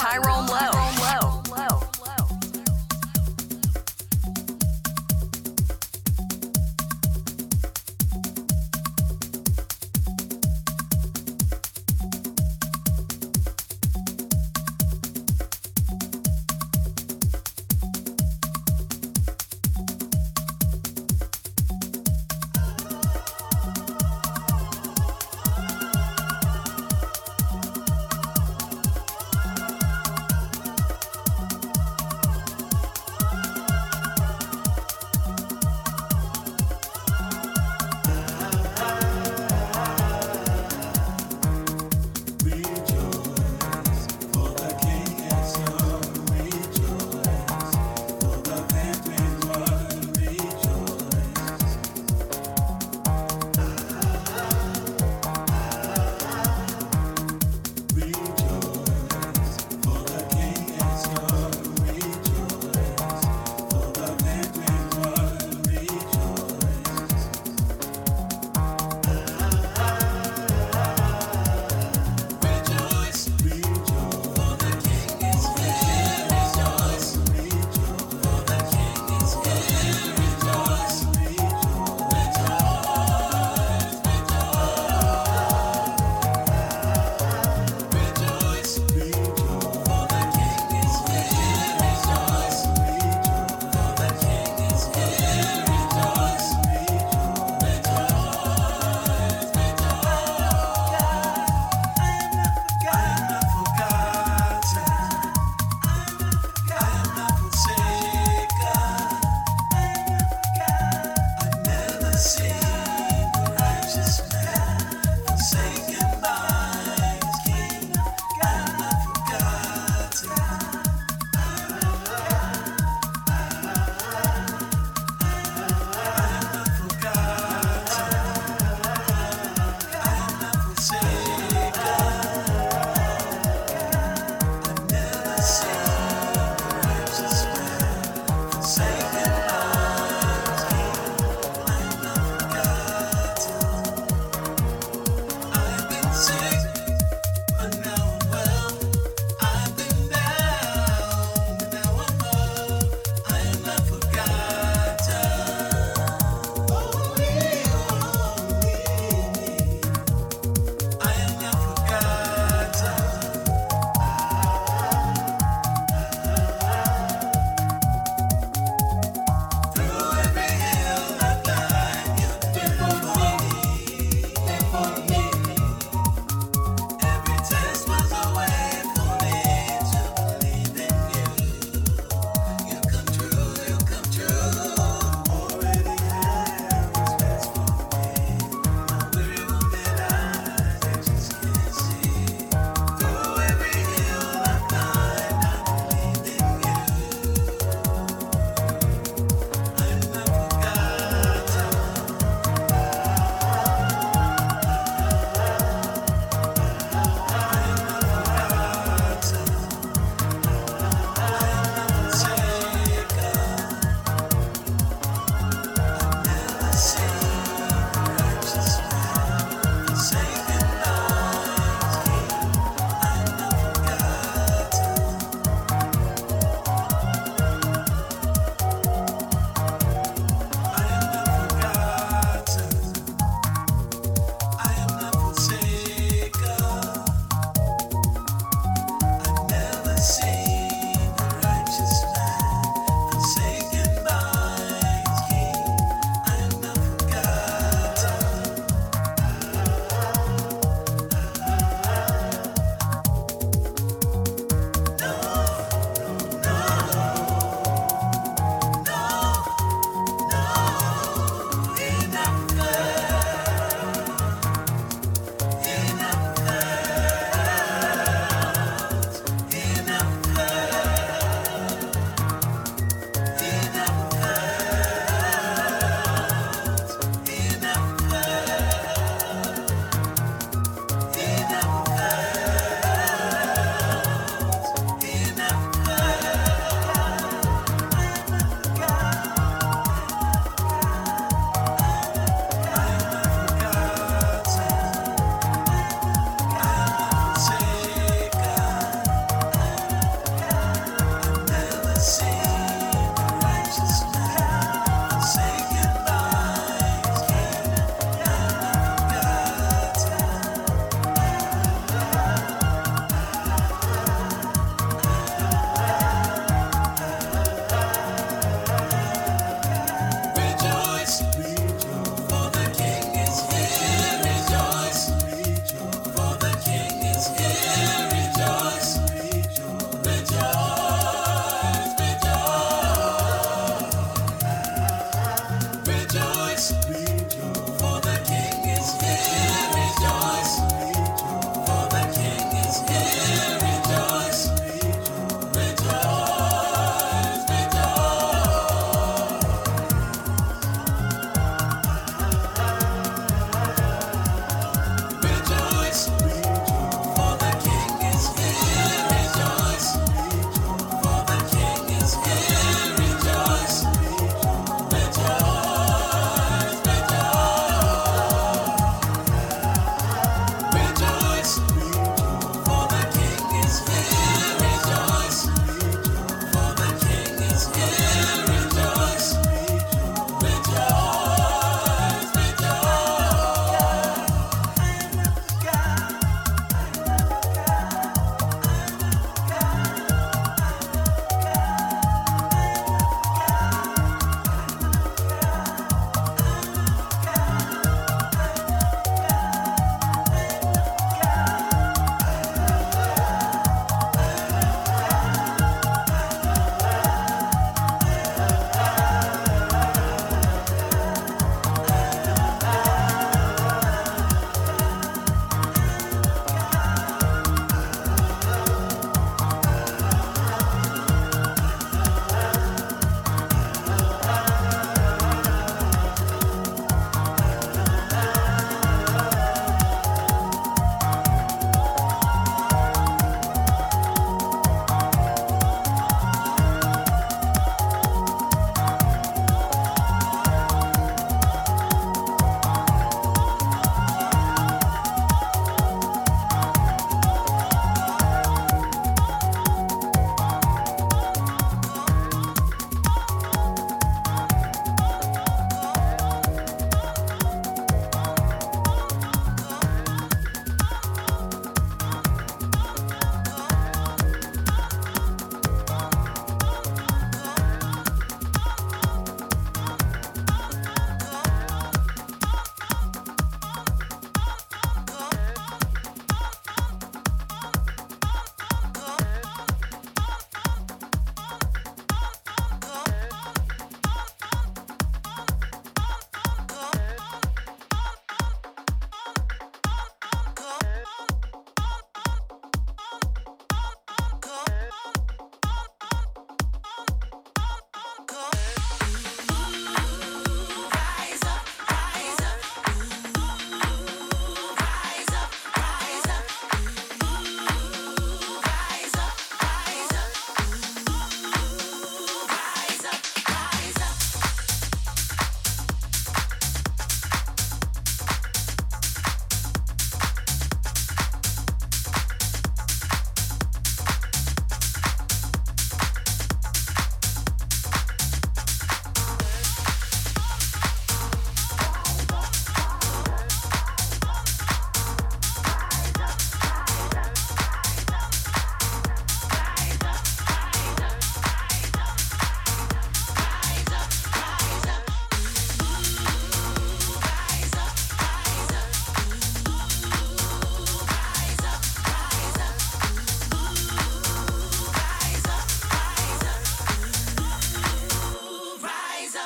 Tyrone Lowe.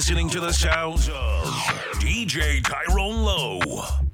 listening to the sounds of DJ Tyrone Lowe.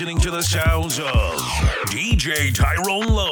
Listening to the sounds of DJ Tyrone Lowe.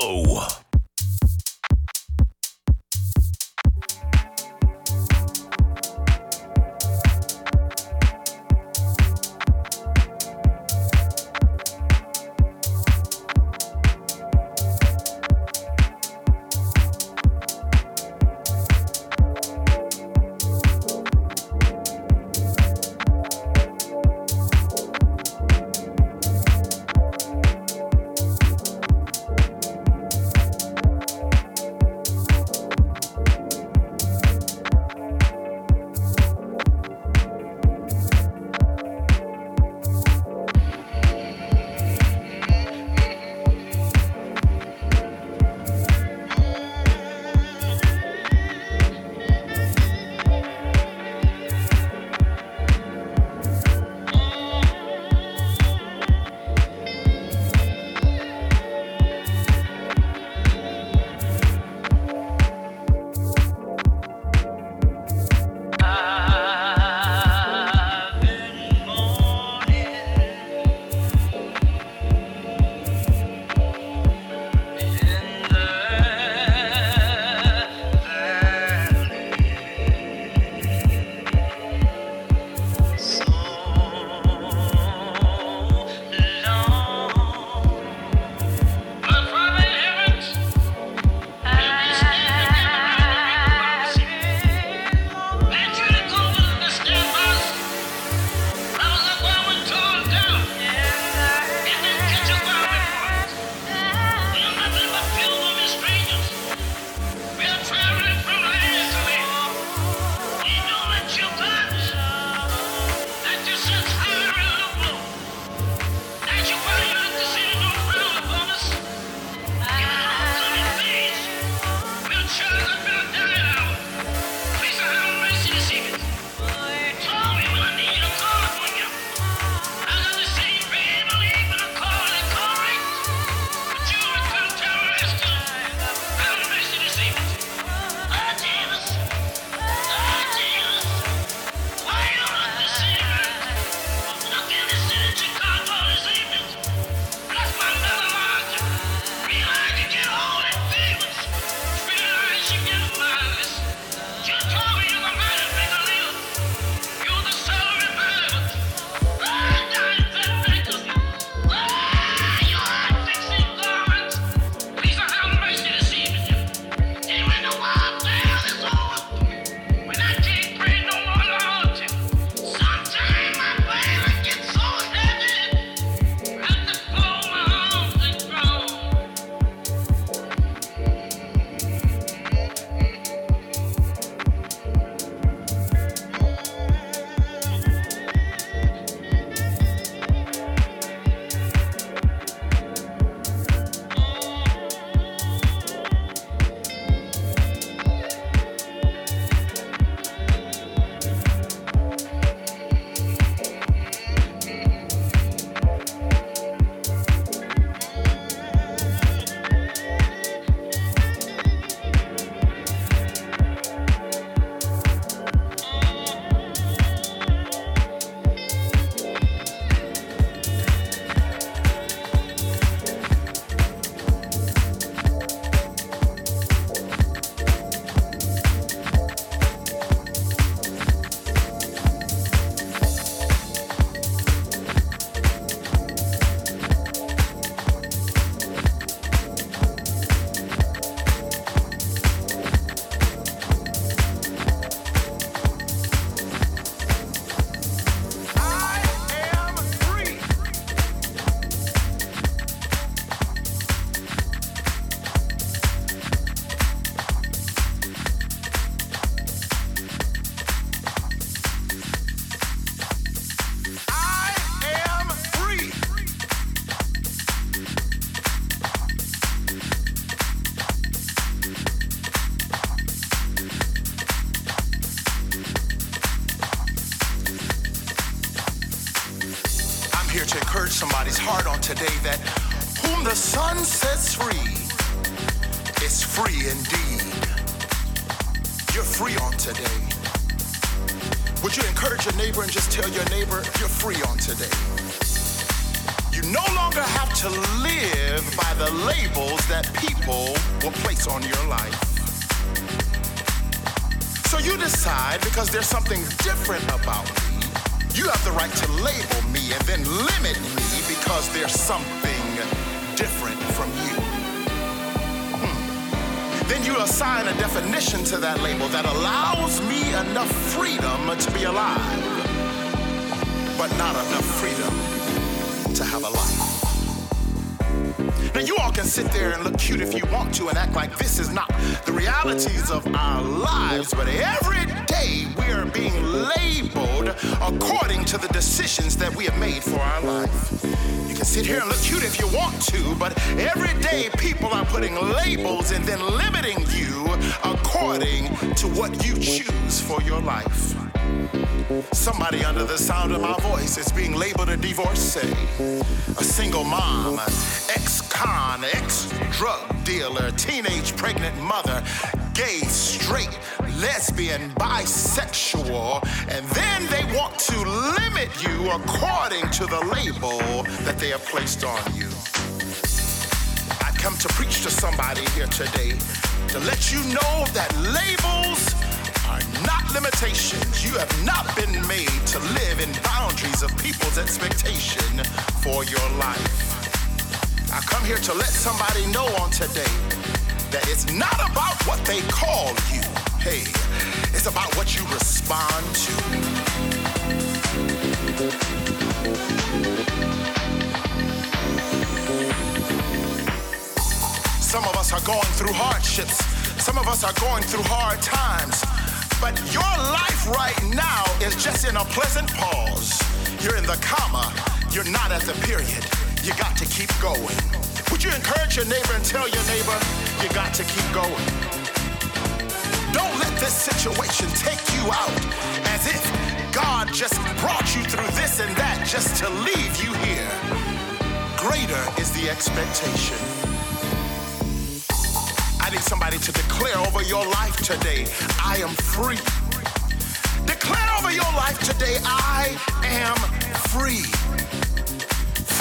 Just today that whom the Son sets free is free indeed. You're free on today. Would you encourage your neighbor and just tell your neighbor you're free on today? You no longer have to live by the labels that people will place on your life. So you decide because there's something different about me. You have the right to label me and then limit me because there's something different from you. Hmm. Then you assign a definition to that label that allows me enough freedom to be alive, but not enough freedom to have a life. Now, you all can sit there and look cute if you want to and act like this is not the realities of our lives, but every day we are being labeled according to the decisions that we have made for our life. Can sit here and look cute if you want to, but every day people are putting labels and then limiting you according to what you choose for your life. Somebody under the sound of my voice is being labeled a divorcee, a single mom, ex-con, ex-drug dealer, teenage pregnant mother, gay, straight, lesbian, bisexual, and then they want to limit you according to the label that they have placed on you. I come to preach to somebody here today to let you know that labels are not limitations. You have not been made to live in boundaries of people's expectation for your life. I come here to let somebody know on today that it's not about what they call you. Hey, it's about what you respond to. Some of us are going through hardships. Some of us are going through hard times. But your life right now is just in a pleasant pause. You're in the comma. You're not at the period. You got to keep going. Would you encourage your neighbor and tell your neighbor, you got to keep going? Don't let this situation take you out as if God just brought you through this and that just to leave you here. Greater is the expectation. I need somebody to declare over your life today, I am free. Declare over your life today, I am free.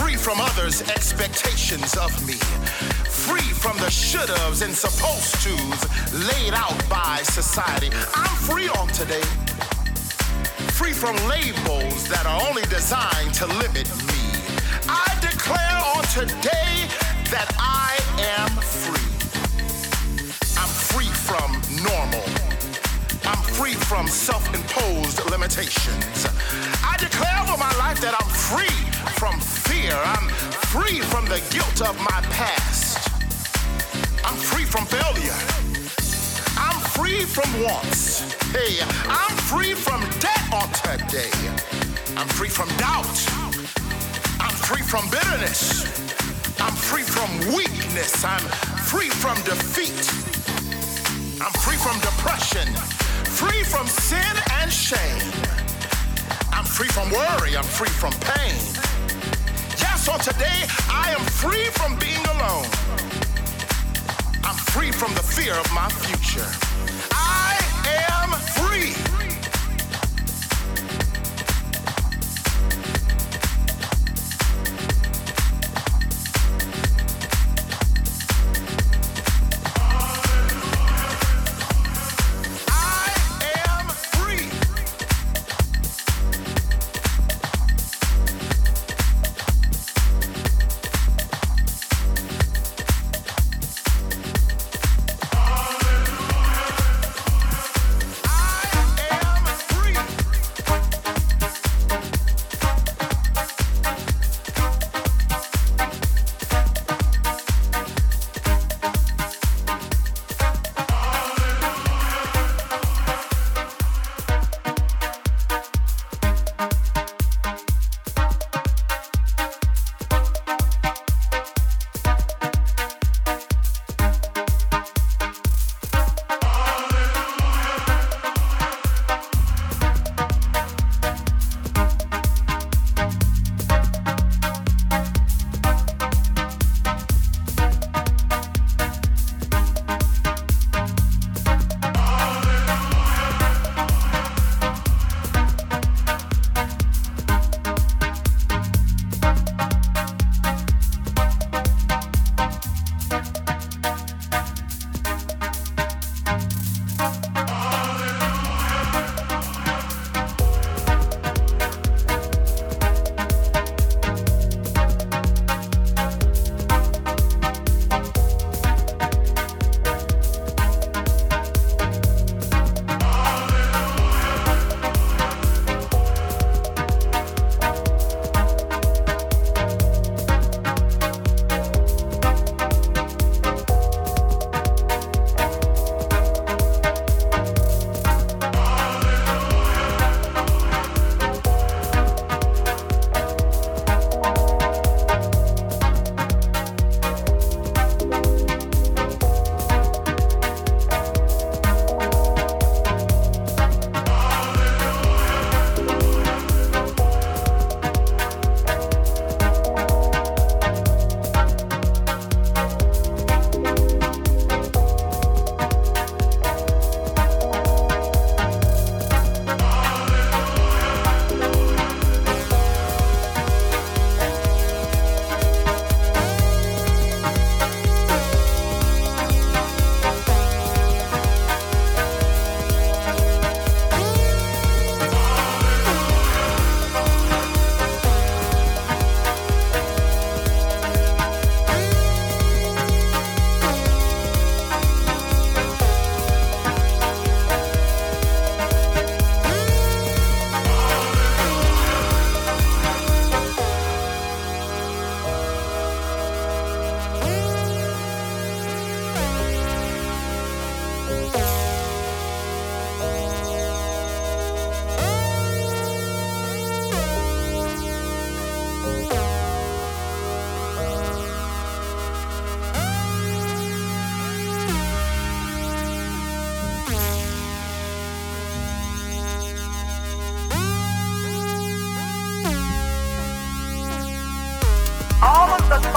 Free from others' expectations of me. Free from the should haves and supposed to's laid out by society. I'm free on today. Free from labels that are only designed to limit me. I declare on today that I am free. I'm free from normal. I'm free from self-imposed limitations. I declare over my life that I'm free from fear. I'm free from the guilt of my past. I'm free from failure. I'm free from wants. Hey, I'm free from debt on today. I'm free from doubt. I'm free from bitterness. I'm free from weakness. I'm free from defeat. I'm free from depression, free from sin and shame. I'm free from worry, I'm free from pain. So today I am free from being alone. I'm free from the fear of my future. I am free.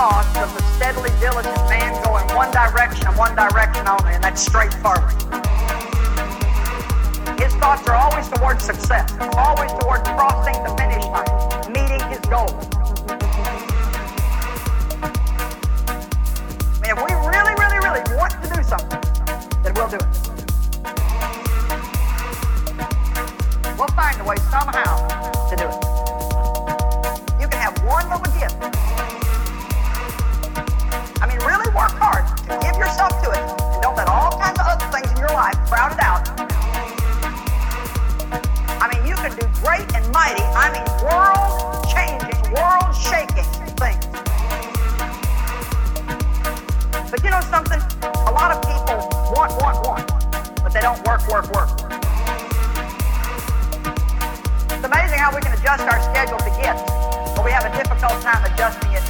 Thoughts of the steadily diligent man go in one direction and one direction only, and that's straight forward. His thoughts are always towards success, always towards crossing the finish line, meeting his goal. I mean, if we really, really, really want to do something, then we'll do it. We'll find a way somehow adjust our schedule to get, but we have a difficult time adjusting it.